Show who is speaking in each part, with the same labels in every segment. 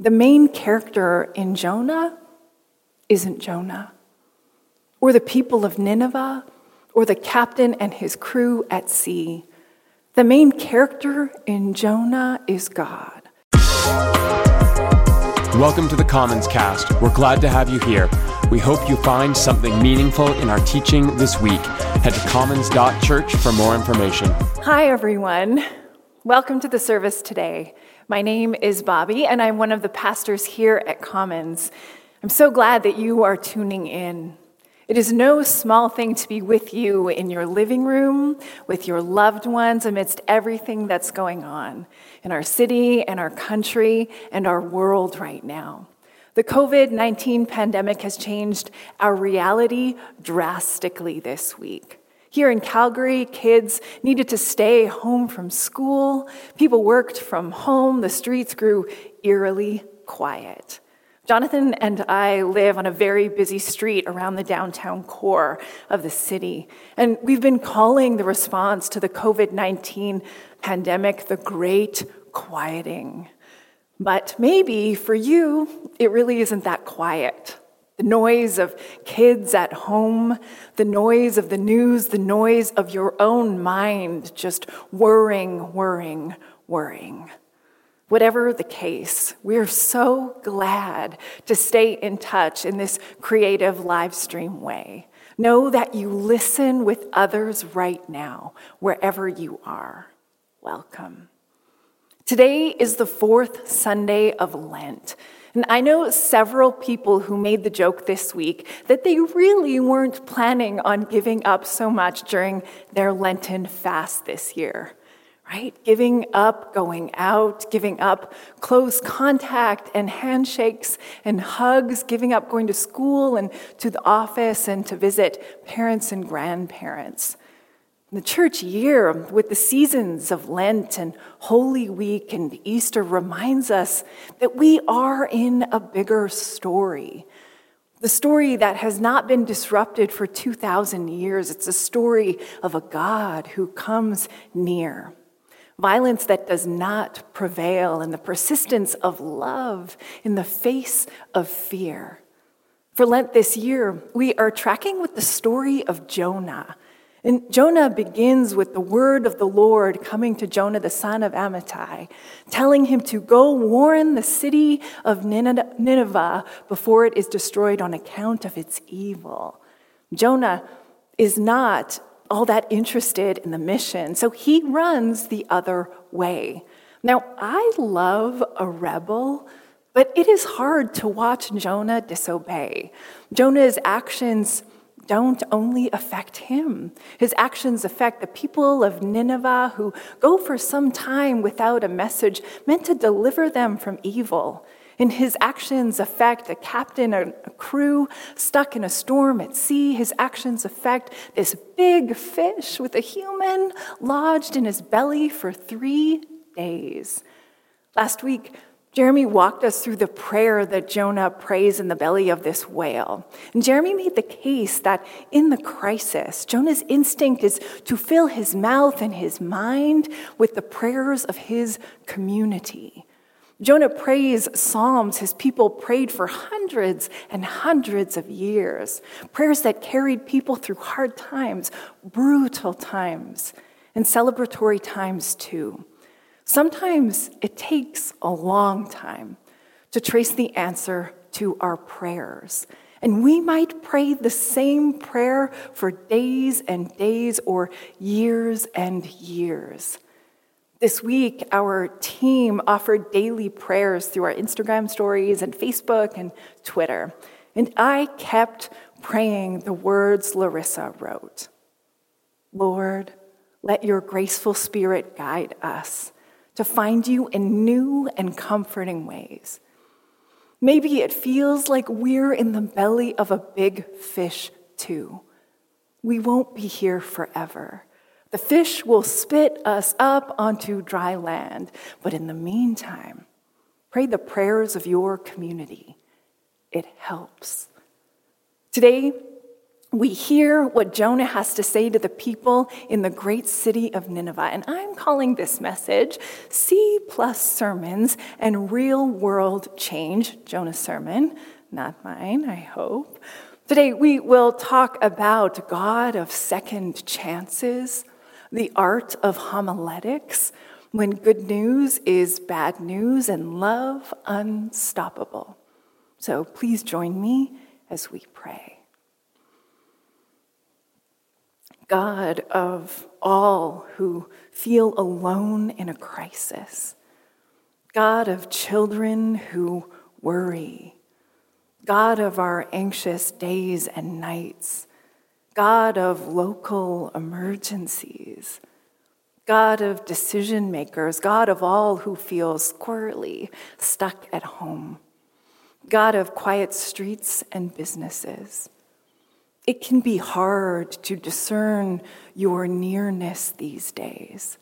Speaker 1: The main character in Jonah isn't Jonah, or the people of Nineveh, or the captain and his crew at sea. The main character in Jonah is God.
Speaker 2: Welcome to the Commons Cast. We're glad to have you here. We hope you find something meaningful in our teaching this week. Head to commons.church for more information.
Speaker 1: Hi, everyone. Welcome to the service today. My name is Bobby, and I'm one of the pastors here at Commons. I'm so glad that you are tuning in. It is no small thing to be with you in your living room, with your loved ones, amidst everything that's going on in our city and our country and our world right now. The COVID 19 pandemic has changed our reality drastically this week. Here in Calgary, kids needed to stay home from school. People worked from home. The streets grew eerily quiet. Jonathan and I live on a very busy street around the downtown core of the city. And we've been calling the response to the COVID 19 pandemic the Great Quieting. But maybe for you, it really isn't that quiet. The noise of kids at home, the noise of the news, the noise of your own mind just whirring, whirring, whirring. Whatever the case, we're so glad to stay in touch in this creative live stream way. Know that you listen with others right now, wherever you are. Welcome. Today is the fourth Sunday of Lent. And I know several people who made the joke this week that they really weren't planning on giving up so much during their Lenten fast this year, right? Giving up going out, giving up close contact and handshakes and hugs, giving up going to school and to the office and to visit parents and grandparents. The church year, with the seasons of Lent and Holy Week and Easter, reminds us that we are in a bigger story. The story that has not been disrupted for 2,000 years. It's a story of a God who comes near. Violence that does not prevail, and the persistence of love in the face of fear. For Lent this year, we are tracking with the story of Jonah and Jonah begins with the word of the Lord coming to Jonah, the son of Amittai, telling him to go warn the city of Nineveh before it is destroyed on account of its evil. Jonah is not all that interested in the mission, so he runs the other way. Now, I love a rebel, but it is hard to watch Jonah disobey. Jonah's actions don't only affect him. His actions affect the people of Nineveh who go for some time without a message meant to deliver them from evil. And his actions affect a captain, a crew stuck in a storm at sea. His actions affect this big fish with a human lodged in his belly for three days. Last week, Jeremy walked us through the prayer that Jonah prays in the belly of this whale. And Jeremy made the case that in the crisis, Jonah's instinct is to fill his mouth and his mind with the prayers of his community. Jonah prays psalms his people prayed for hundreds and hundreds of years, prayers that carried people through hard times, brutal times, and celebratory times too. Sometimes it takes a long time to trace the answer to our prayers. And we might pray the same prayer for days and days or years and years. This week, our team offered daily prayers through our Instagram stories and Facebook and Twitter. And I kept praying the words Larissa wrote Lord, let your graceful spirit guide us to find you in new and comforting ways. Maybe it feels like we're in the belly of a big fish, too. We won't be here forever. The fish will spit us up onto dry land. But in the meantime, pray the prayers of your community. It helps. Today, we hear what Jonah has to say to the people in the great city of Nineveh. And I'm calling this message C plus sermons and real world change. Jonah's sermon, not mine, I hope. Today we will talk about God of second chances, the art of homiletics, when good news is bad news and love unstoppable. So please join me as we pray. God of all who feel alone in a crisis, God of children who worry, God of our anxious days and nights, God of local emergencies, God of decision makers, God of all who feel squirrely stuck at home, God of quiet streets and businesses. It can be hard to discern your nearness these days.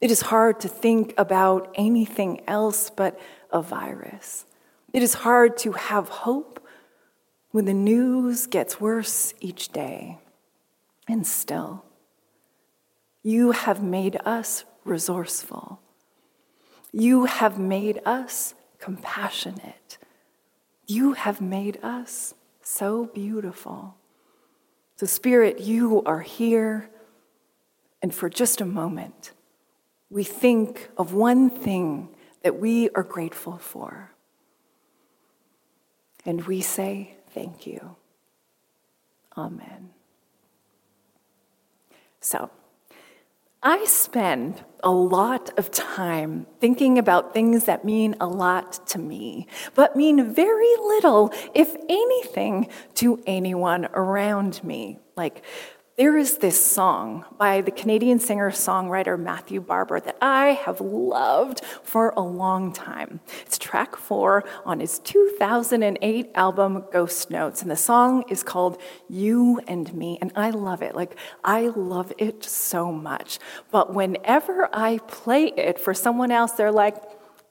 Speaker 1: It is hard to think about anything else but a virus. It is hard to have hope when the news gets worse each day. And still, you have made us resourceful. You have made us compassionate. You have made us so beautiful. So, Spirit, you are here. And for just a moment, we think of one thing that we are grateful for. And we say, Thank you. Amen. So, I spend a lot of time thinking about things that mean a lot to me, but mean very little, if anything, to anyone around me. Like there is this song by the Canadian singer songwriter Matthew Barber that I have loved for a long time. It's track four on his 2008 album Ghost Notes, and the song is called You and Me, and I love it. Like, I love it so much. But whenever I play it for someone else, they're like,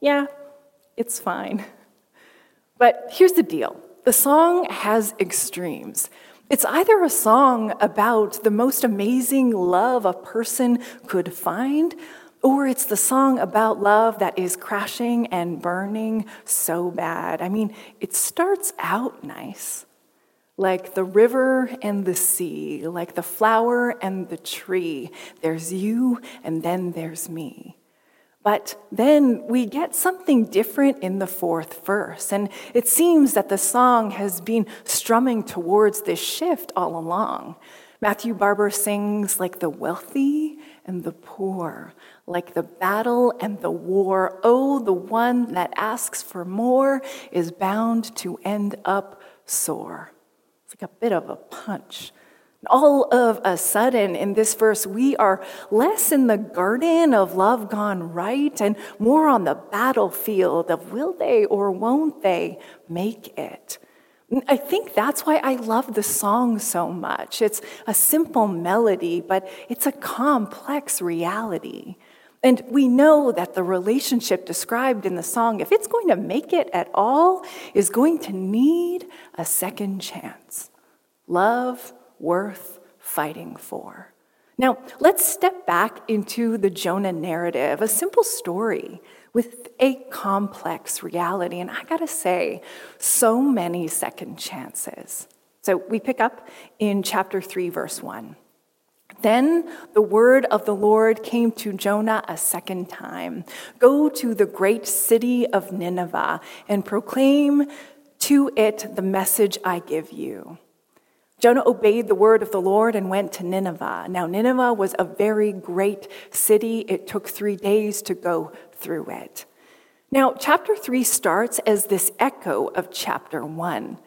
Speaker 1: yeah, it's fine. But here's the deal the song has extremes. It's either a song about the most amazing love a person could find, or it's the song about love that is crashing and burning so bad. I mean, it starts out nice, like the river and the sea, like the flower and the tree. There's you, and then there's me. But then we get something different in the fourth verse. And it seems that the song has been strumming towards this shift all along. Matthew Barber sings like the wealthy and the poor, like the battle and the war. Oh, the one that asks for more is bound to end up sore. It's like a bit of a punch. All of a sudden, in this verse, we are less in the garden of love gone right and more on the battlefield of will they or won't they make it. I think that's why I love the song so much. It's a simple melody, but it's a complex reality. And we know that the relationship described in the song, if it's going to make it at all, is going to need a second chance. Love worth fighting for. Now, let's step back into the Jonah narrative, a simple story with a complex reality. And I gotta say, so many second chances. So we pick up in chapter 3, verse 1. Then the word of the Lord came to Jonah a second time Go to the great city of Nineveh and proclaim to it the message I give you. Jonah obeyed the word of the Lord and went to Nineveh. Now, Nineveh was a very great city. It took three days to go through it. Now, chapter three starts as this echo of chapter one.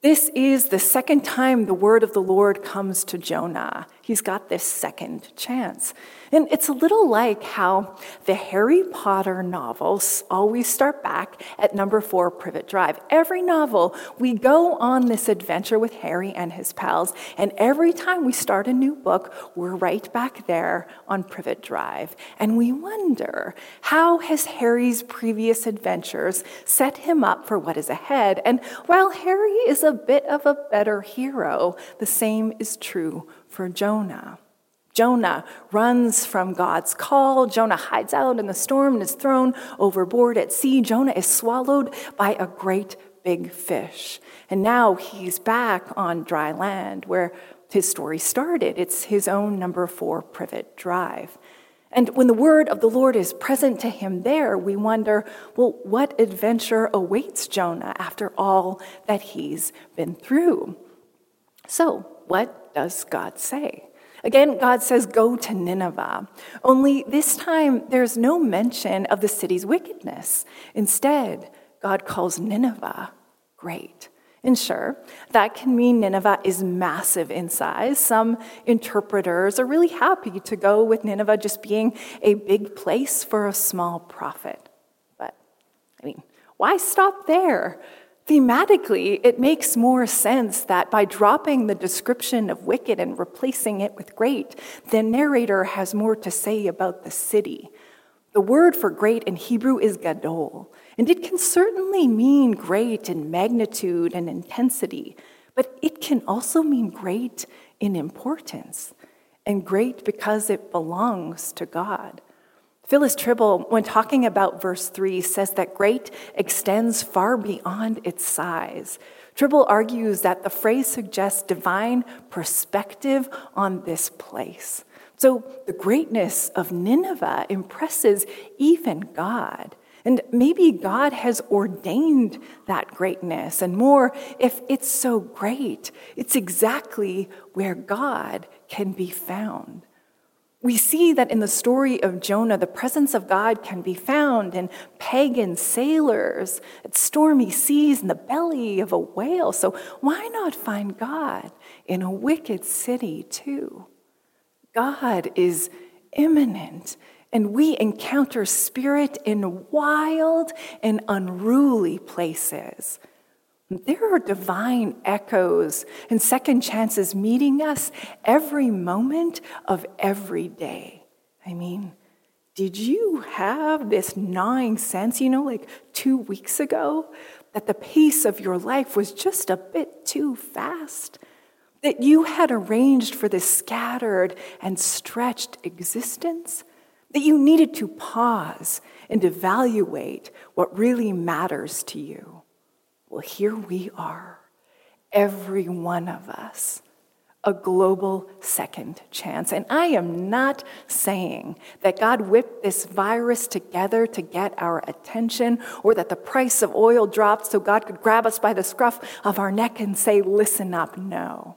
Speaker 1: This is the second time the word of the Lord comes to Jonah. He's got this second chance. And it's a little like how the Harry Potter novels always start back at number four Privet Drive. Every novel, we go on this adventure with Harry and his pals, and every time we start a new book, we're right back there on Privet Drive. And we wonder how has Harry's previous adventures set him up for what is ahead? And while Harry is a bit of a better hero. The same is true for Jonah. Jonah runs from God's call. Jonah hides out in the storm and is thrown overboard at sea. Jonah is swallowed by a great big fish. And now he's back on dry land where his story started. It's his own number four privet drive. And when the word of the Lord is present to him there, we wonder, well, what adventure awaits Jonah after all that he's been through? So, what does God say? Again, God says, Go to Nineveh. Only this time, there's no mention of the city's wickedness. Instead, God calls Nineveh great. And sure, that can mean Nineveh is massive in size. Some interpreters are really happy to go with Nineveh just being a big place for a small prophet. But, I mean, why stop there? Thematically, it makes more sense that by dropping the description of wicked and replacing it with great, the narrator has more to say about the city. The word for great in Hebrew is gadol, and it can certainly mean great in magnitude and intensity, but it can also mean great in importance, and great because it belongs to God. Phyllis Trible, when talking about verse 3, says that great extends far beyond its size. Trible argues that the phrase suggests divine perspective on this place. So the greatness of Nineveh impresses even God. And maybe God has ordained that greatness. And more, if it's so great, it's exactly where God can be found. We see that in the story of Jonah, the presence of God can be found in pagan sailors, at stormy seas, in the belly of a whale. So why not find God in a wicked city too? God is immanent, and we encounter spirit in wild and unruly places. There are divine echoes and second chances meeting us every moment of every day. I mean, did you have this gnawing sense, you know, like two weeks ago, that the pace of your life was just a bit too fast? That you had arranged for this scattered and stretched existence? That you needed to pause and evaluate what really matters to you? Well, here we are, every one of us, a global second chance. And I am not saying that God whipped this virus together to get our attention or that the price of oil dropped so God could grab us by the scruff of our neck and say, Listen up. No.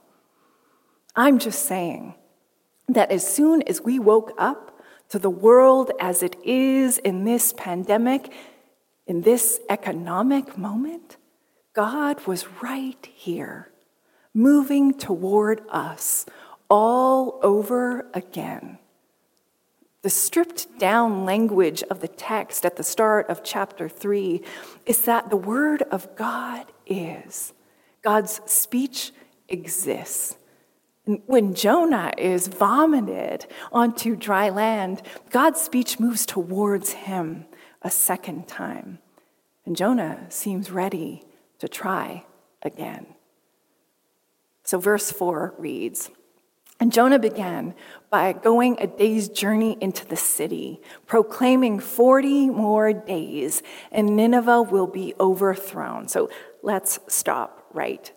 Speaker 1: I'm just saying that as soon as we woke up to the world as it is in this pandemic, in this economic moment, God was right here, moving toward us all over again. The stripped down language of the text at the start of chapter 3 is that the Word of God is. God's speech exists. When Jonah is vomited onto dry land, God's speech moves towards him a second time. And Jonah seems ready to try again. So, verse 4 reads And Jonah began by going a day's journey into the city, proclaiming 40 more days, and Nineveh will be overthrown. So, let's stop right.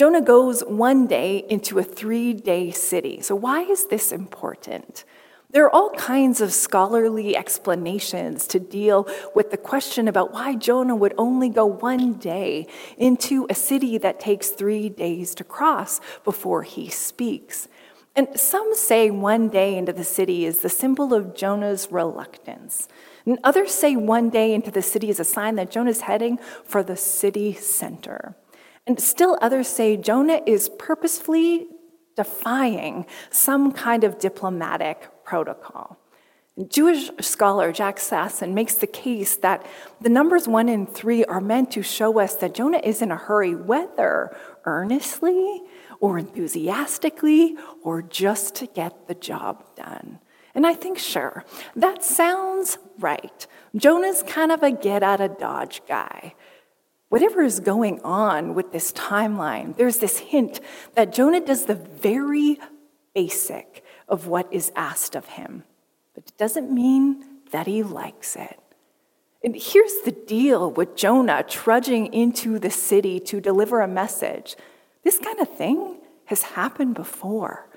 Speaker 1: Jonah goes one day into a three day city. So, why is this important? There are all kinds of scholarly explanations to deal with the question about why Jonah would only go one day into a city that takes three days to cross before he speaks. And some say one day into the city is the symbol of Jonah's reluctance. And others say one day into the city is a sign that Jonah's heading for the city center. And still others say Jonah is purposefully defying some kind of diplomatic protocol. Jewish scholar Jack Sasson makes the case that the numbers one and three are meant to show us that Jonah is in a hurry, whether earnestly or enthusiastically or just to get the job done. And I think, sure, that sounds right. Jonah's kind of a get out of Dodge guy. Whatever is going on with this timeline, there's this hint that Jonah does the very basic of what is asked of him. But it doesn't mean that he likes it. And here's the deal with Jonah trudging into the city to deliver a message. This kind of thing has happened before.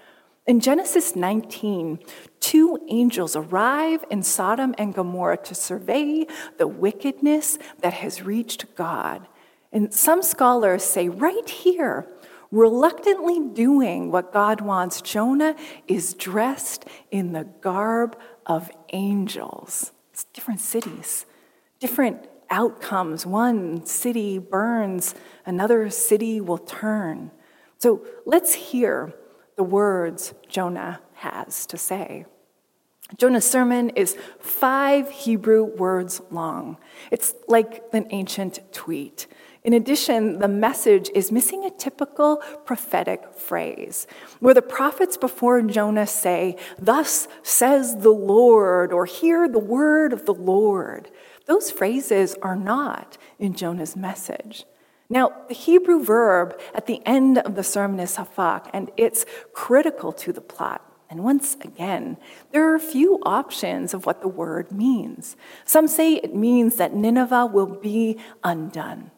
Speaker 1: In Genesis 19, two angels arrive in Sodom and Gomorrah to survey the wickedness that has reached God. And some scholars say right here, reluctantly doing what God wants, Jonah is dressed in the garb of angels. It's different cities, different outcomes. One city burns, another city will turn. So let's hear the words Jonah has to say. Jonah's sermon is five Hebrew words long. It's like an ancient tweet. In addition, the message is missing a typical prophetic phrase where the prophets before Jonah say, Thus says the Lord, or hear the word of the Lord. Those phrases are not in Jonah's message. Now, the Hebrew verb at the end of the sermon is hafak, and it's critical to the plot. And once again, there are few options of what the word means. Some say it means that Nineveh will be undone.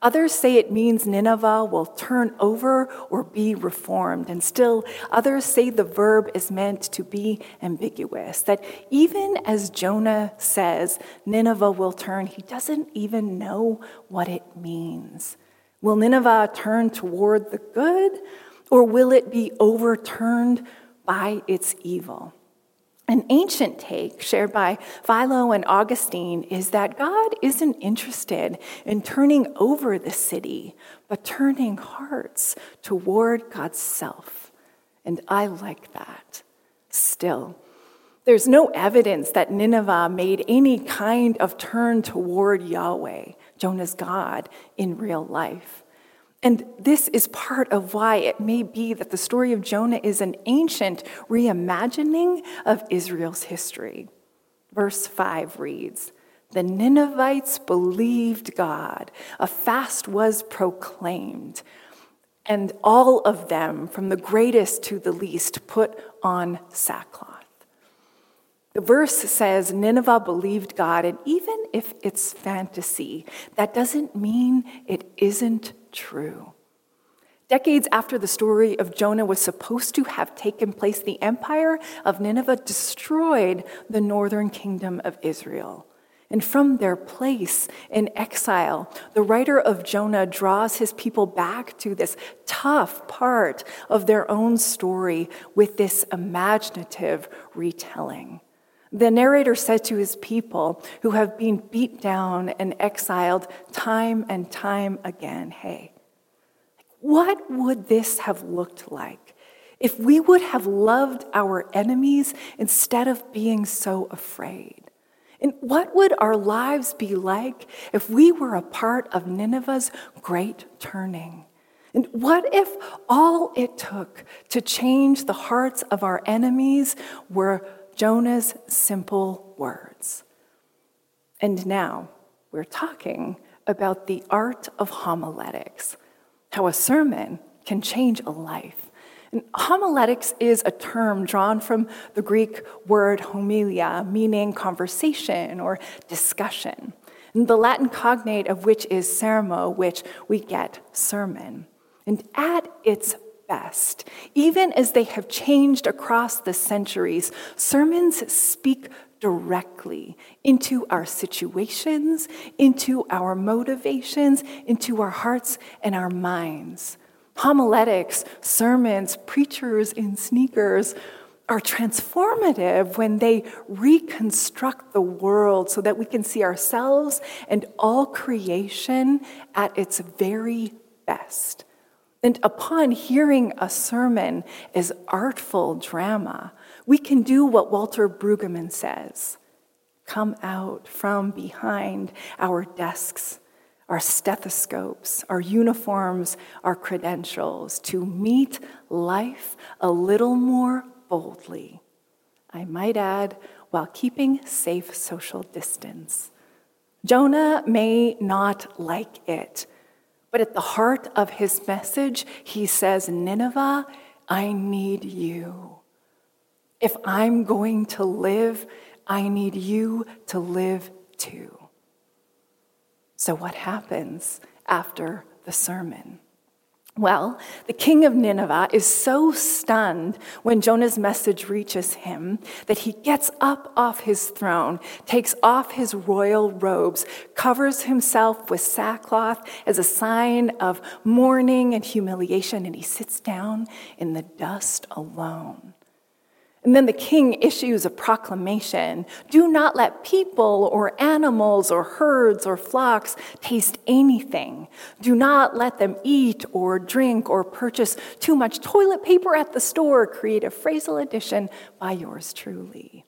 Speaker 1: Others say it means Nineveh will turn over or be reformed. And still, others say the verb is meant to be ambiguous, that even as Jonah says Nineveh will turn, he doesn't even know what it means. Will Nineveh turn toward the good, or will it be overturned by its evil? An ancient take shared by Philo and Augustine is that God isn't interested in turning over the city, but turning hearts toward God's self. And I like that. Still, there's no evidence that Nineveh made any kind of turn toward Yahweh, Jonah's God, in real life. And this is part of why it may be that the story of Jonah is an ancient reimagining of Israel's history. Verse 5 reads The Ninevites believed God, a fast was proclaimed, and all of them, from the greatest to the least, put on sackcloth. The verse says Nineveh believed God, and even if it's fantasy, that doesn't mean it isn't true. Decades after the story of Jonah was supposed to have taken place, the empire of Nineveh destroyed the northern kingdom of Israel. And from their place in exile, the writer of Jonah draws his people back to this tough part of their own story with this imaginative retelling. The narrator said to his people who have been beat down and exiled time and time again, hey, what would this have looked like if we would have loved our enemies instead of being so afraid? And what would our lives be like if we were a part of Nineveh's great turning? And what if all it took to change the hearts of our enemies were Jonah's simple words. And now we're talking about the art of homiletics, how a sermon can change a life. And homiletics is a term drawn from the Greek word homilia, meaning conversation or discussion, and the Latin cognate of which is sermo, which we get sermon. And at its best. Even as they have changed across the centuries, sermons speak directly into our situations, into our motivations, into our hearts and our minds. Homiletics, sermons, preachers in sneakers are transformative when they reconstruct the world so that we can see ourselves and all creation at its very best. And upon hearing a sermon as artful drama, we can do what Walter Brueggemann says come out from behind our desks, our stethoscopes, our uniforms, our credentials to meet life a little more boldly. I might add, while keeping safe social distance. Jonah may not like it, but at the heart of his message, he says, Nineveh, I need you. If I'm going to live, I need you to live too. So, what happens after the sermon? Well, the king of Nineveh is so stunned when Jonah's message reaches him that he gets up off his throne, takes off his royal robes, covers himself with sackcloth as a sign of mourning and humiliation, and he sits down in the dust alone. And then the king issues a proclamation do not let people or animals or herds or flocks taste anything. Do not let them eat or drink or purchase too much toilet paper at the store. Create a phrasal addition by yours truly.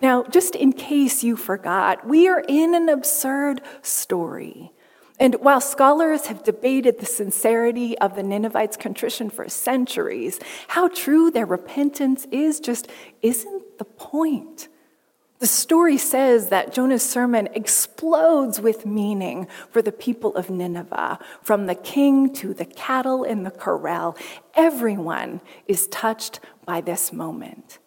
Speaker 1: Now, just in case you forgot, we are in an absurd story. And while scholars have debated the sincerity of the Ninevites' contrition for centuries, how true their repentance is just isn't the point. The story says that Jonah's sermon explodes with meaning for the people of Nineveh. From the king to the cattle in the corral, everyone is touched by this moment.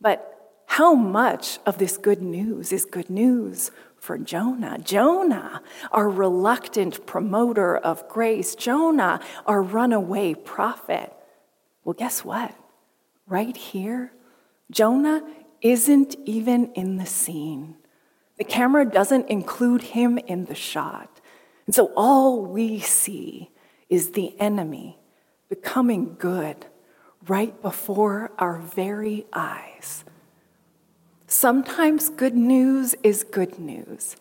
Speaker 1: But how much of this good news is good news for Jonah. Jonah, our reluctant promoter of grace. Jonah, our runaway prophet. Well, guess what? Right here, Jonah isn't even in the scene. The camera doesn't include him in the shot. And so all we see is the enemy becoming good right before our very eyes. Sometimes good news is good news.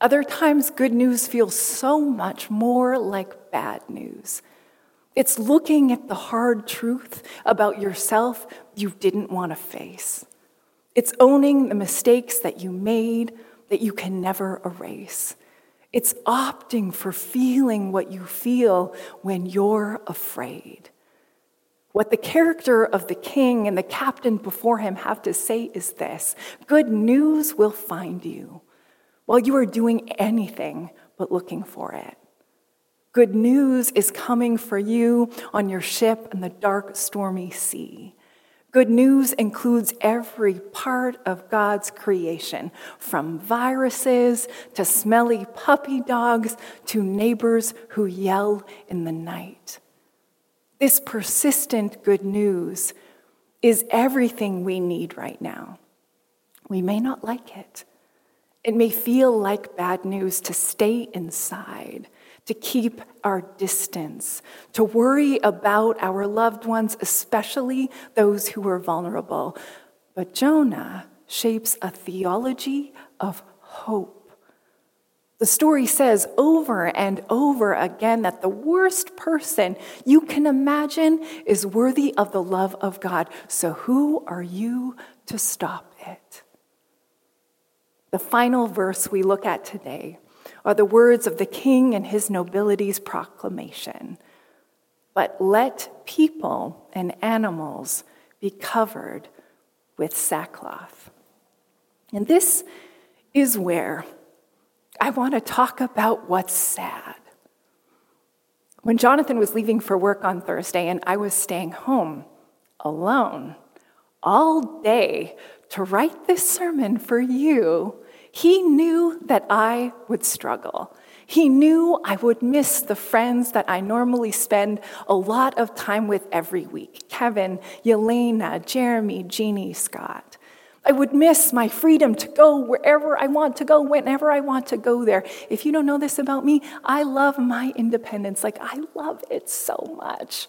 Speaker 1: Other times, good news feels so much more like bad news. It's looking at the hard truth about yourself you didn't want to face. It's owning the mistakes that you made that you can never erase. It's opting for feeling what you feel when you're afraid. What the character of the king and the captain before him have to say is this good news will find you while you are doing anything but looking for it. Good news is coming for you on your ship in the dark, stormy sea. Good news includes every part of God's creation, from viruses to smelly puppy dogs to neighbors who yell in the night. This persistent good news is everything we need right now. We may not like it. It may feel like bad news to stay inside, to keep our distance, to worry about our loved ones, especially those who are vulnerable. But Jonah shapes a theology of hope the story says over and over again that the worst person you can imagine is worthy of the love of God. So, who are you to stop it? The final verse we look at today are the words of the king and his nobility's proclamation. But let people and animals be covered with sackcloth. And this is where I want to talk about what's sad. When Jonathan was leaving for work on Thursday and I was staying home alone all day to write this sermon for you, he knew that I would struggle. He knew I would miss the friends that I normally spend a lot of time with every week Kevin, Yelena, Jeremy, Jeannie, Scott. I would miss my freedom to go wherever I want to go, whenever I want to go there. If you don't know this about me, I love my independence. Like, I love it so much.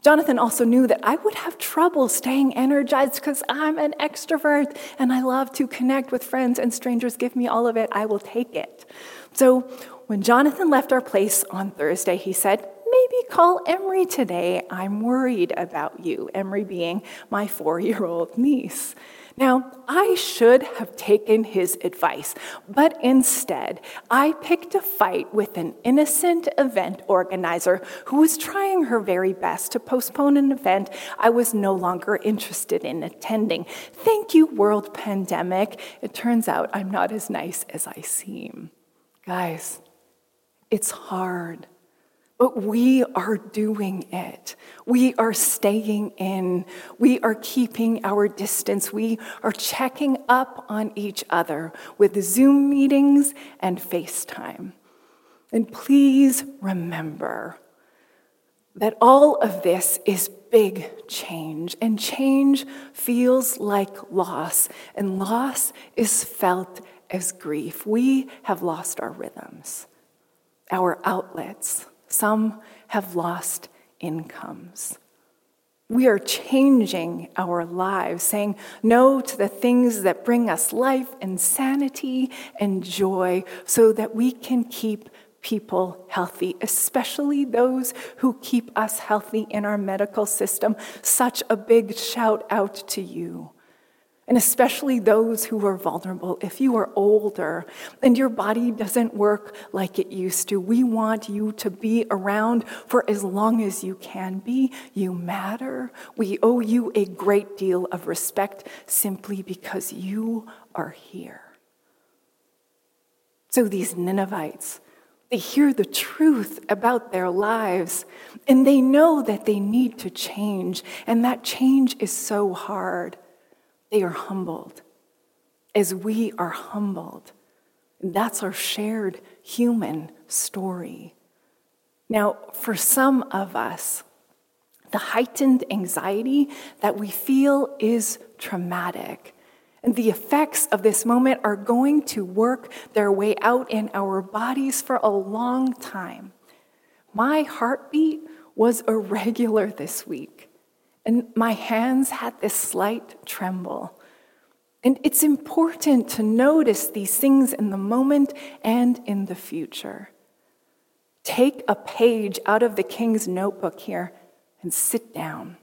Speaker 1: Jonathan also knew that I would have trouble staying energized because I'm an extrovert and I love to connect with friends and strangers. Give me all of it, I will take it. So when Jonathan left our place on Thursday, he said, Maybe call Emery today. I'm worried about you. Emery being my four year old niece. Now, I should have taken his advice, but instead, I picked a fight with an innocent event organizer who was trying her very best to postpone an event I was no longer interested in attending. Thank you, world pandemic. It turns out I'm not as nice as I seem. Guys, it's hard. But we are doing it. We are staying in. We are keeping our distance. We are checking up on each other with Zoom meetings and FaceTime. And please remember that all of this is big change, and change feels like loss, and loss is felt as grief. We have lost our rhythms, our outlets some have lost incomes. We are changing our lives, saying no to the things that bring us life and sanity and joy so that we can keep people healthy, especially those who keep us healthy in our medical system. Such a big shout out to you and especially those who are vulnerable. If you are older and your body doesn't work like it used to, we want you to be around for as long as you can be. You matter. We owe you a great deal of respect simply because you are here. So these Ninevites, they hear the truth about their lives and they know that they need to change, and that change is so hard. They are humbled as we are humbled. That's our shared human story. Now, for some of us, the heightened anxiety that we feel is traumatic. And the effects of this moment are going to work their way out in our bodies for a long time. My heartbeat was irregular this week and my hands had this slight tremble. And it's important to notice these things in the moment and in the future. Take a page out of the king's notebook here and sit down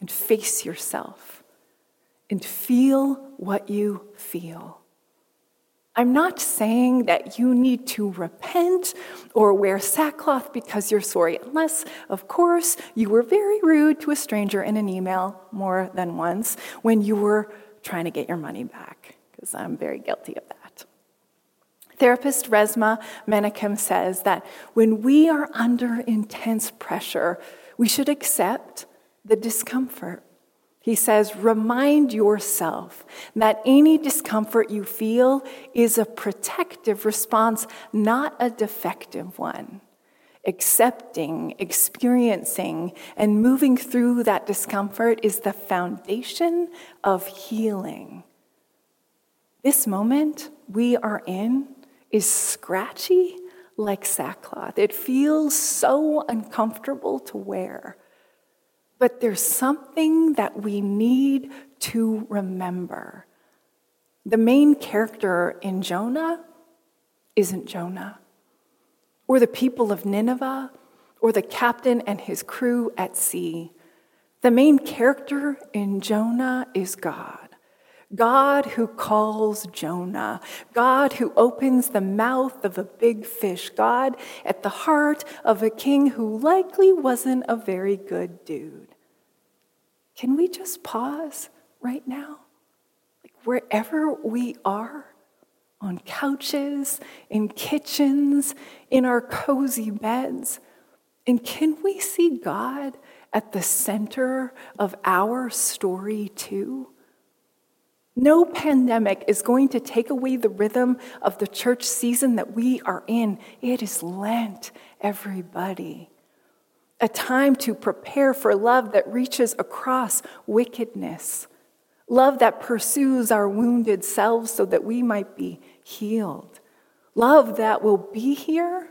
Speaker 1: and face yourself and feel what you feel. I'm not saying that you need to repent or wear sackcloth because you're sorry, unless, of course, you were very rude to a stranger in an email more than once when you were trying to get your money back, because I'm very guilty of that. Therapist Resmaa Menakem says that when we are under intense pressure, we should accept the discomfort. He says, remind yourself that any discomfort you feel is a protective response, not a defective one. Accepting, experiencing, and moving through that discomfort is the foundation of healing. This moment we are in is scratchy like sackcloth. It feels so uncomfortable to wear. But there's something that we need to remember. The main character in Jonah isn't Jonah, or the people of Nineveh, or the captain and his crew at sea. The main character in Jonah is God. God who calls Jonah, God who opens the mouth of a big fish, God at the heart of a king who likely wasn't a very good dude. Can we just pause right now? Like wherever we are, on couches, in kitchens, in our cozy beds, and can we see God at the center of our story too? No pandemic is going to take away the rhythm of the church season that we are in. It is Lent, everybody. A time to prepare for love that reaches across wickedness. Love that pursues our wounded selves so that we might be healed. Love that will be here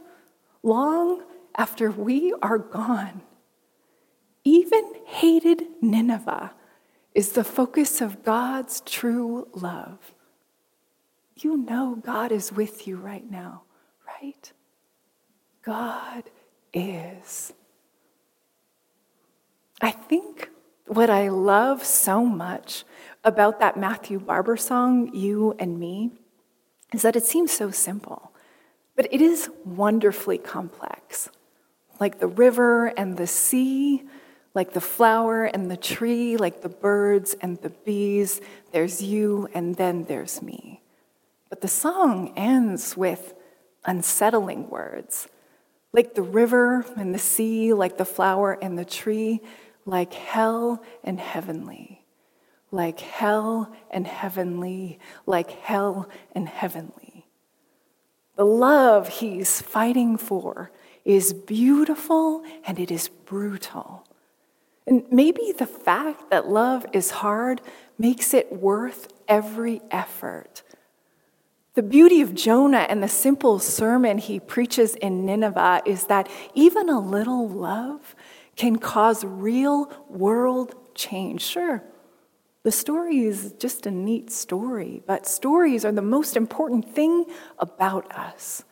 Speaker 1: long after we are gone. Even hated Nineveh is the focus of God's true love. You know God is with you right now, right? God is. I think What I love so much about that Matthew Barber song, You and Me, is that it seems so simple, but it is wonderfully complex. Like the river and the sea, like the flower and the tree, like the birds and the bees, there's you and then there's me. But the song ends with unsettling words, like the river and the sea, like the flower and the tree, like hell and heavenly, like hell and heavenly, like hell and heavenly. The love he's fighting for is beautiful and it is brutal. And maybe the fact that love is hard makes it worth every effort. The beauty of Jonah and the simple sermon he preaches in Nineveh is that even a little love can cause real world change. Sure, the story is just a neat story, but stories are the most important thing about us.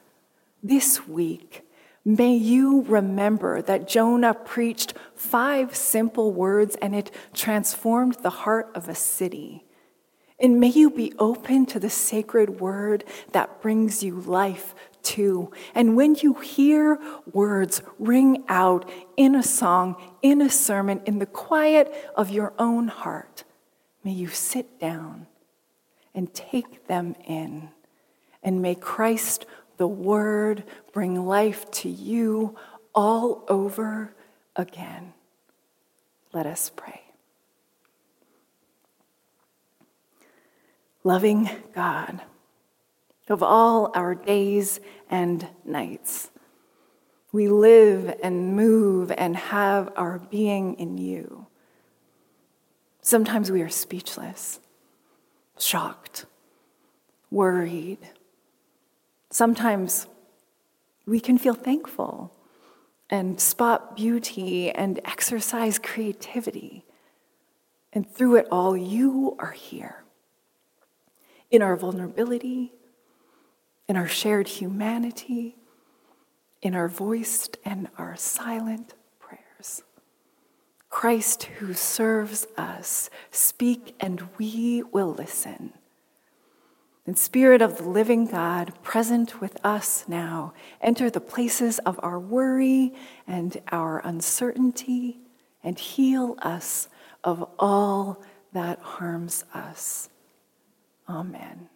Speaker 1: This week, may you remember that Jonah preached five simple words and it transformed the heart of a city. And may you be open to the sacred word that brings you life too. And when you hear words ring out in a song, in a sermon, in the quiet of your own heart, may you sit down and take them in. And may Christ, the Word, bring life to you all over again. Let us pray. Loving God, of all our days and nights. We live and move and have our being in you. Sometimes we are speechless, shocked, worried. Sometimes we can feel thankful and spot beauty and exercise creativity. And through it all, you are here in our vulnerability in our shared humanity, in our voiced and our silent prayers. Christ who serves us, speak and we will listen. And Spirit of the living God, present with us now, enter the places of our worry and our uncertainty and heal us of all that harms us. Amen.